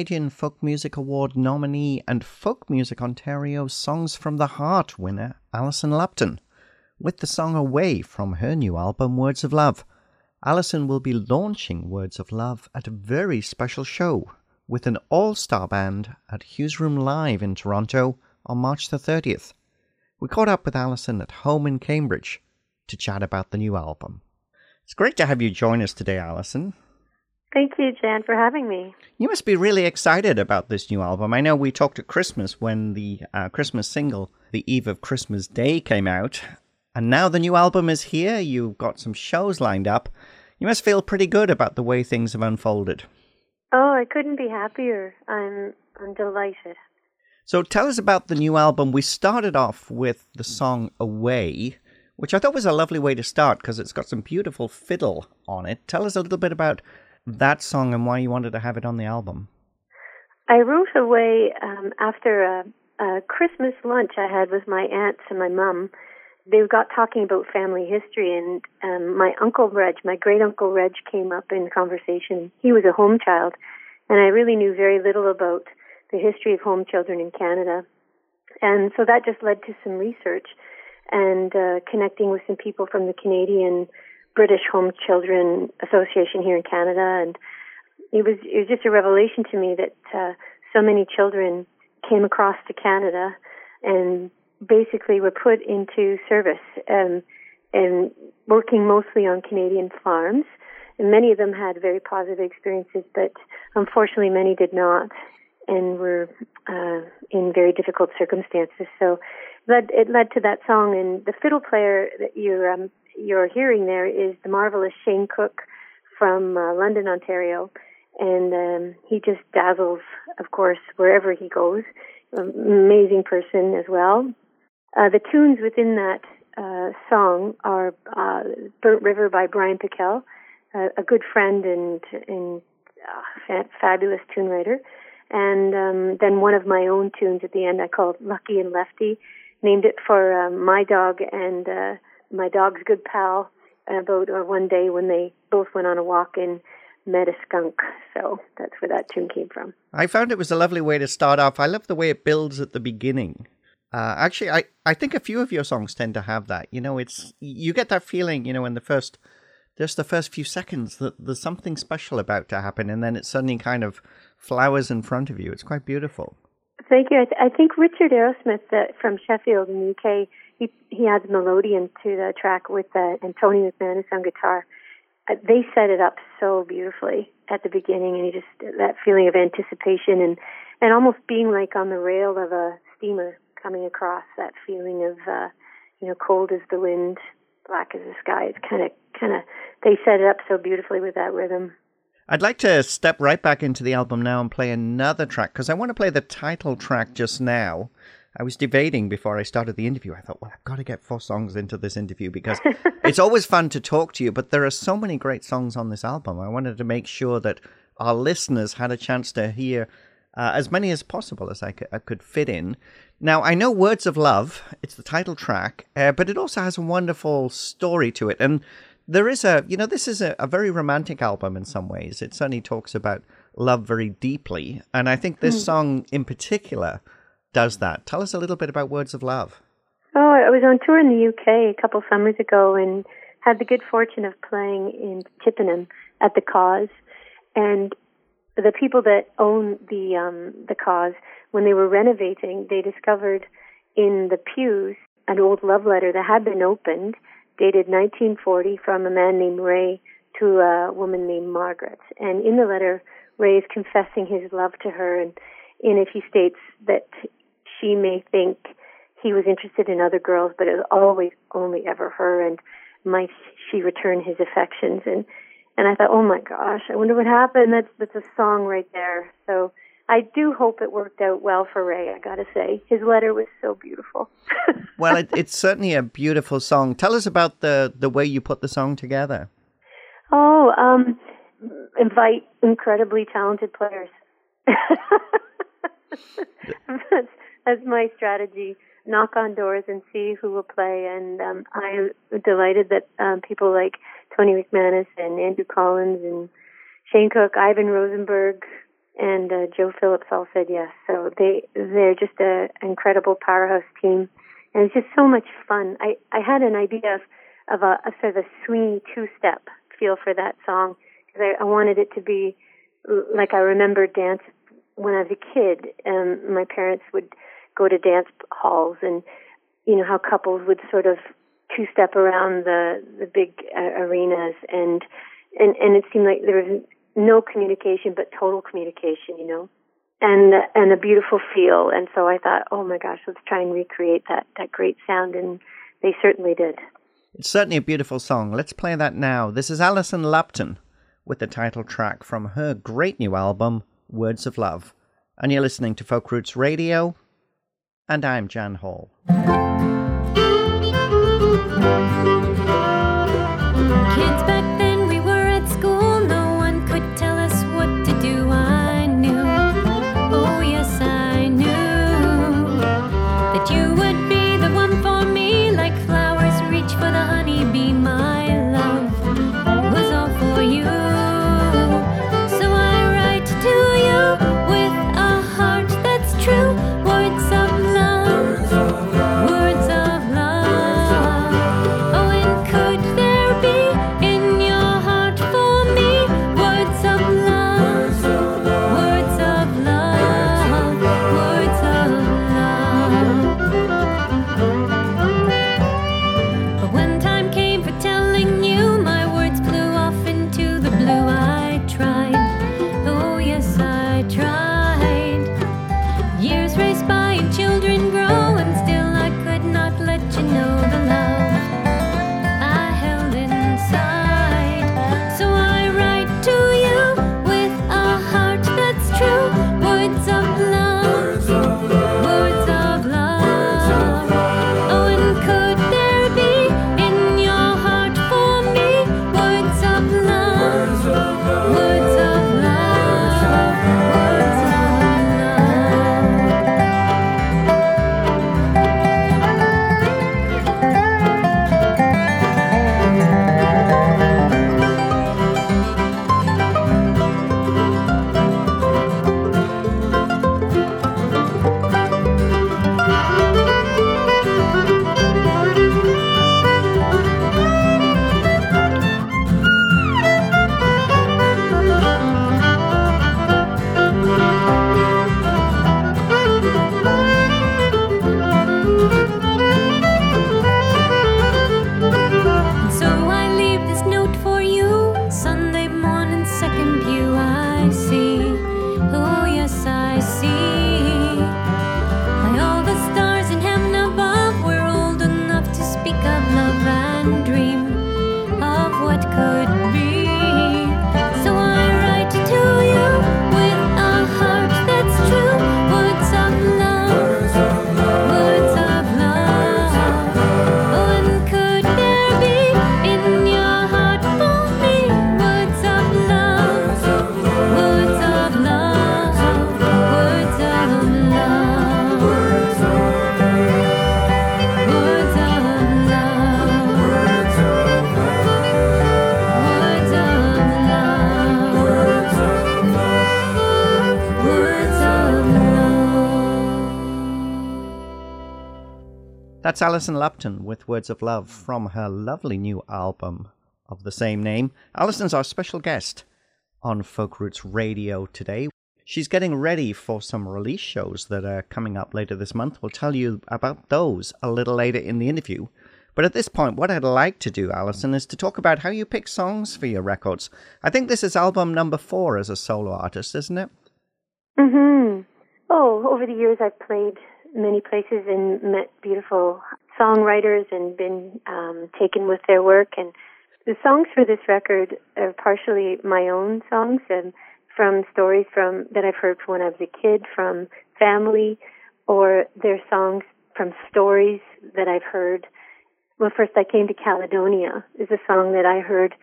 Canadian Folk Music Award nominee and Folk Music Ontario Songs from the Heart winner Alison Lupton with the song Away from her new album Words of Love. Alison will be launching Words of Love at a very special show with an all star band at Hugh's Room Live in Toronto on March the 30th. We caught up with Alison at home in Cambridge to chat about the new album. It's great to have you join us today, Alison. Thank you, Jan, for having me. You must be really excited about this new album. I know we talked at Christmas when the uh, Christmas single, The Eve of Christmas Day, came out. And now the new album is here. You've got some shows lined up. You must feel pretty good about the way things have unfolded. Oh, I couldn't be happier. I'm I'm delighted. So tell us about the new album. We started off with the song Away, which I thought was a lovely way to start because it's got some beautiful fiddle on it. Tell us a little bit about that song and why you wanted to have it on the album. I wrote away um, after a, a Christmas lunch I had with my aunts and my mum. They got talking about family history, and um, my uncle Reg, my great uncle Reg, came up in conversation. He was a home child, and I really knew very little about the history of home children in Canada. And so that just led to some research and uh, connecting with some people from the Canadian British Home Children Association here in Canada, and it was it was just a revelation to me that uh, so many children came across to Canada and basically were put into service um, and working mostly on Canadian farms And many of them had very positive experiences, but unfortunately, many did not, and were uh, in very difficult circumstances. So, led, it led to that song. And the fiddle player that you're um, you're hearing there is the marvelous Shane Cook from uh, London, Ontario, and um, he just dazzles, of course, wherever he goes. Amazing person as well. Uh, the tunes within that uh, song are uh, "Burnt River" by Brian Pickell, uh, a good friend and and uh, fabulous tune writer. And um, then one of my own tunes at the end I called "Lucky and Lefty," named it for um, my dog and uh, my dog's good pal. About uh, one day when they both went on a walk and met a skunk. So that's where that tune came from. I found it was a lovely way to start off. I love the way it builds at the beginning. Uh, actually, I, I think a few of your songs tend to have that. You know, it's you get that feeling, you know, in the first just the first few seconds that there's something special about to happen, and then it suddenly kind of flowers in front of you. It's quite beautiful. Thank you. I, th- I think Richard Arrowsmith uh, from Sheffield in the UK, he he adds melodeon to the track with uh, and Tony McManus on guitar. Uh, they set it up so beautifully at the beginning, and you just that feeling of anticipation and and almost being like on the rail of a steamer coming across. That feeling of uh, you know cold as the wind, black as the sky. It's kind of kind of they set it up so beautifully with that rhythm. I'd like to step right back into the album now and play another track because I want to play the title track just now. I was debating before I started the interview. I thought, well, I've got to get four songs into this interview because it's always fun to talk to you, but there are so many great songs on this album. I wanted to make sure that our listeners had a chance to hear uh, as many as possible as I could, I could, fit in. Now, I know Words of Love, it's the title track, uh, but it also has a wonderful story to it. And there is a, you know, this is a, a, very romantic album in some ways. It certainly talks about love very deeply. And I think this mm. song in particular does that. Tell us a little bit about Words of Love. Oh, I was on tour in the UK a couple summers ago and had the good fortune of playing in Chippenham at the Cause. And the people that own the um, the Cause, when they were renovating, they discovered in the pews an old love letter that had been opened dated 1940 from a man named Ray to a woman named Margaret. And in the letter, Ray is confessing his love to her, and in it he states that she may think he was interested in other girls, but it was always only ever her, and might she return his affections? And and I thought, oh my gosh, I wonder what happened. That's that's a song right there. So I do hope it worked out well for Ray. I got to say, his letter was so beautiful. well, it, it's certainly a beautiful song. Tell us about the the way you put the song together. Oh, um, invite incredibly talented players. that's, that's my strategy. Knock on doors and see who will play. And um, I'm delighted that um, people like Tony McManus and Andrew Collins and Shane Cook, Ivan Rosenberg, and uh, Joe Phillips all said yes. So they they're just a incredible powerhouse team, and it's just so much fun. I I had an idea of of a, a sort of a swingy two step feel for that song because I, I wanted it to be like I remember dance when I was a kid. Um, my parents would go to dance halls, and you know how couples would sort of two step around the the big uh, arenas, and and and it seemed like there was no communication, but total communication, you know, and and a beautiful feel. And so I thought, oh my gosh, let's try and recreate that that great sound, and they certainly did. It's certainly a beautiful song. Let's play that now. This is Alison Lupton with the title track from her great new album, Words of Love. And you're listening to Folk Roots Radio, and I'm Jan Hall. Kids back That's Alison Lupton with Words of Love from her lovely new album of the same name. Alison's our special guest on Folk Roots Radio today. She's getting ready for some release shows that are coming up later this month. We'll tell you about those a little later in the interview. But at this point, what I'd like to do, Alison, is to talk about how you pick songs for your records. I think this is album number four as a solo artist, isn't it? Mm hmm Oh, over the years, I've played many places and met beautiful songwriters and been um, taken with their work. And the songs for this record are partially my own songs and from stories from that I've heard from when I was a kid, from family, or they're songs from stories that I've heard. Well, first I came to Caledonia is a song that I heard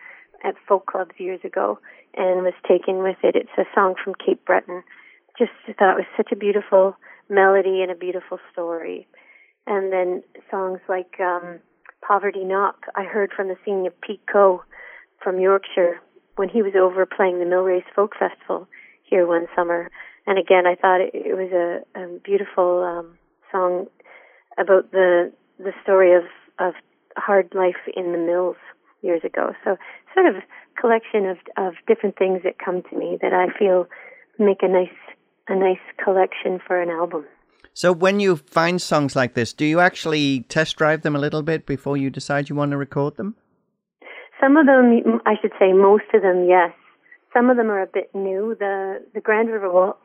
at folk clubs years ago and was taken with it. It's a song from Cape Breton just thought it was such a beautiful melody and a beautiful story. And then songs like um, Poverty Knock, I heard from the singing of Pete Coe from Yorkshire when he was over playing the Millrace Folk Festival here one summer. And again, I thought it, it was a, a beautiful um, song about the the story of of hard life in the mills years ago. So sort of collection of of different things that come to me that I feel make a nice a nice collection for an album. So when you find songs like this, do you actually test drive them a little bit before you decide you want to record them? Some of them, I should say, most of them, yes. Some of them are a bit new. The the Grand River Waltz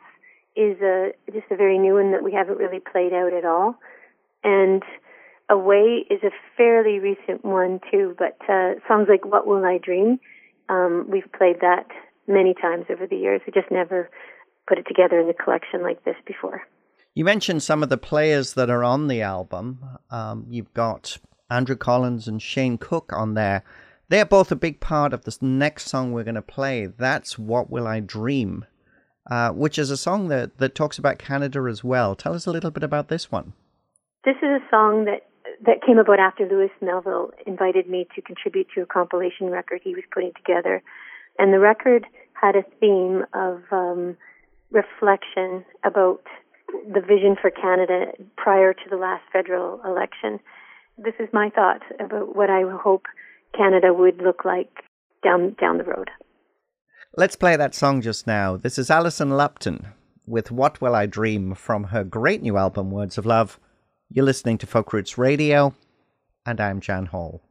is a just a very new one that we haven't really played out at all, and Away is a fairly recent one too. But uh, songs like What Will I Dream, um, we've played that many times over the years. We just never put it together in a collection like this before. You mentioned some of the players that are on the album. Um, you've got Andrew Collins and Shane Cook on there. They're both a big part of this next song we're going to play. That's What Will I Dream, uh, which is a song that, that talks about Canada as well. Tell us a little bit about this one. This is a song that that came about after Lewis Melville invited me to contribute to a compilation record he was putting together, and the record had a theme of um, reflection about the vision for Canada prior to the last federal election. This is my thought about what I hope Canada would look like down down the road. Let's play that song just now. This is Alison Lupton with What Will I Dream from her great new album Words of Love. You're listening to Folk Roots Radio, and I'm Jan Hall.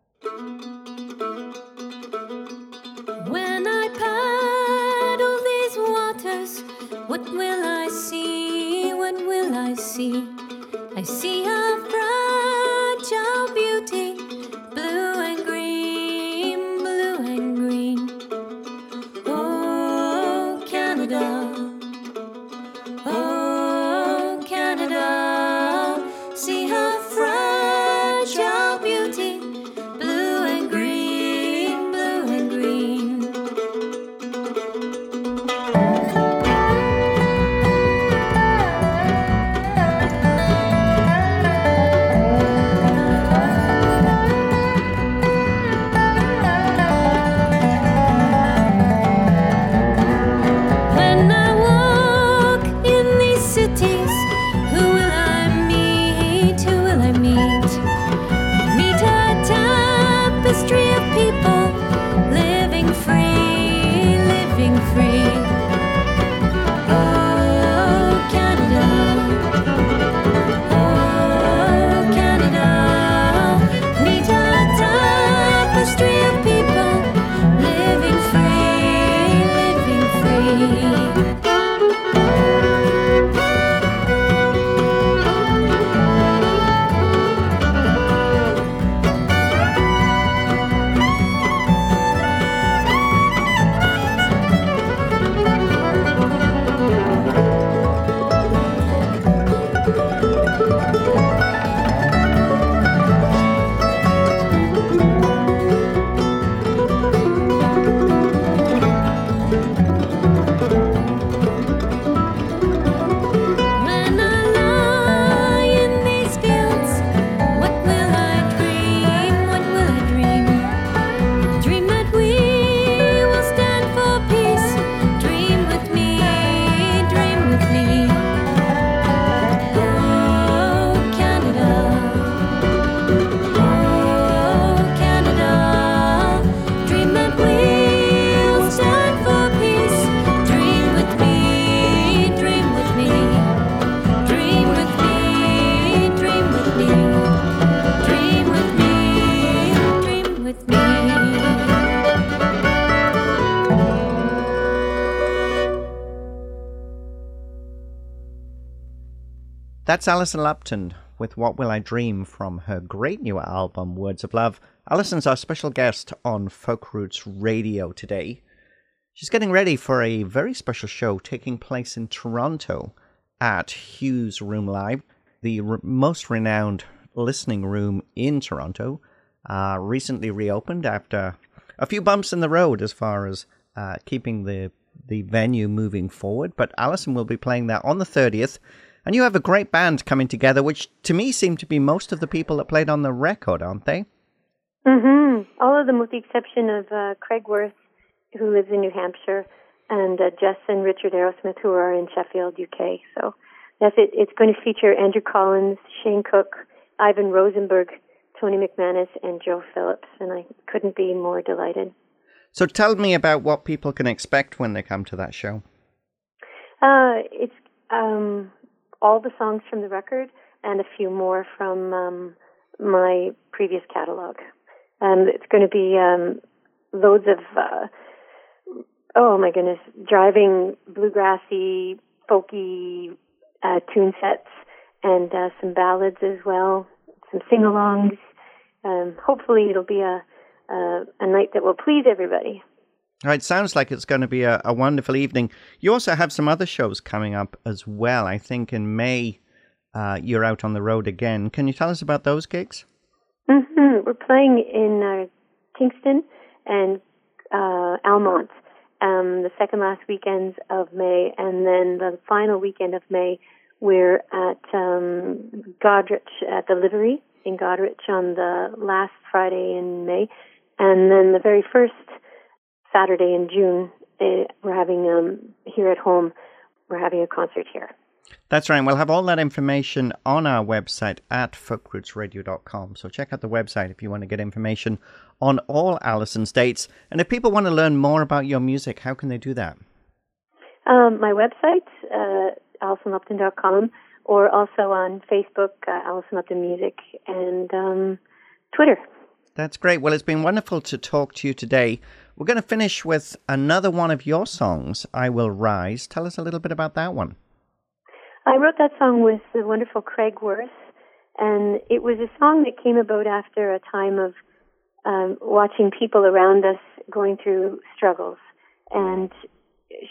That's Alison Lupton with What Will I Dream from her great new album, Words of Love. Alison's our special guest on Folk Roots Radio today. She's getting ready for a very special show taking place in Toronto at Hugh's Room Live, the re- most renowned listening room in Toronto. Uh, recently reopened after a few bumps in the road as far as uh, keeping the the venue moving forward. But Alison will be playing there on the 30th. And you have a great band coming together, which to me seem to be most of the people that played on the record, aren't they? Mm-hmm. All of them, with the exception of uh, Craig Worth, who lives in New Hampshire, and uh, Jess and Richard Arrowsmith, who are in Sheffield, UK. So yes, it, it's going to feature Andrew Collins, Shane Cook, Ivan Rosenberg, Tony McManus, and Joe Phillips, and I couldn't be more delighted. So tell me about what people can expect when they come to that show. Uh, it's um, all the songs from the record and a few more from um, my previous catalog. Um, it's going to be um, loads of, uh, oh my goodness, driving bluegrassy, folky uh, tune sets and uh, some ballads as well, some sing-alongs. Um, hopefully, it'll be a, a a night that will please everybody. It sounds like it's going to be a, a, wonderful evening. You also have some other shows coming up as well. I think in May uh, you're out on the road again. Can you tell us about those gigs? Mm-hmm. We're playing in uh, Kingston and uh, Almonte um, the second last weekends of May, and then the final weekend of May we're at um, Goderich at the Livery in Goderich on the last Friday in May, and then the very first Saturday in June, uh, we're having um, here at home. We're having a concert here. That's right. We'll have all that information on our website at folkrootsradio.com. So check out the website if you want to get information on all Alison's dates. And if people want to learn more about your music, how can they do that? Um, my website, uh, AlisonLupton.com, or also on Facebook, uh, Alison Lupton Music, and um, Twitter. That's great. Well, it's been wonderful to talk to you today. We're going to finish with another one of your songs, I Will Rise. Tell us a little bit about that one. I wrote that song with the wonderful Craig Worth, and it was a song that came about after a time of um, watching people around us going through struggles and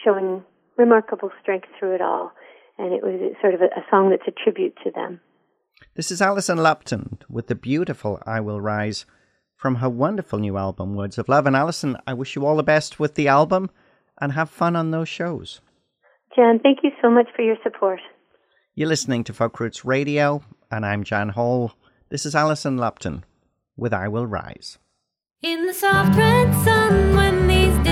showing remarkable strength through it all. And it was sort of a, a song that's a tribute to them. This is Alison Lupton with the beautiful I Will Rise from her wonderful new album, Words of Love. And Alison, I wish you all the best with the album and have fun on those shows. Jan, thank you so much for your support. You're listening to Folk Roots Radio, and I'm Jan Hall. This is Alison Lupton with I Will Rise. In the soft red sun, when the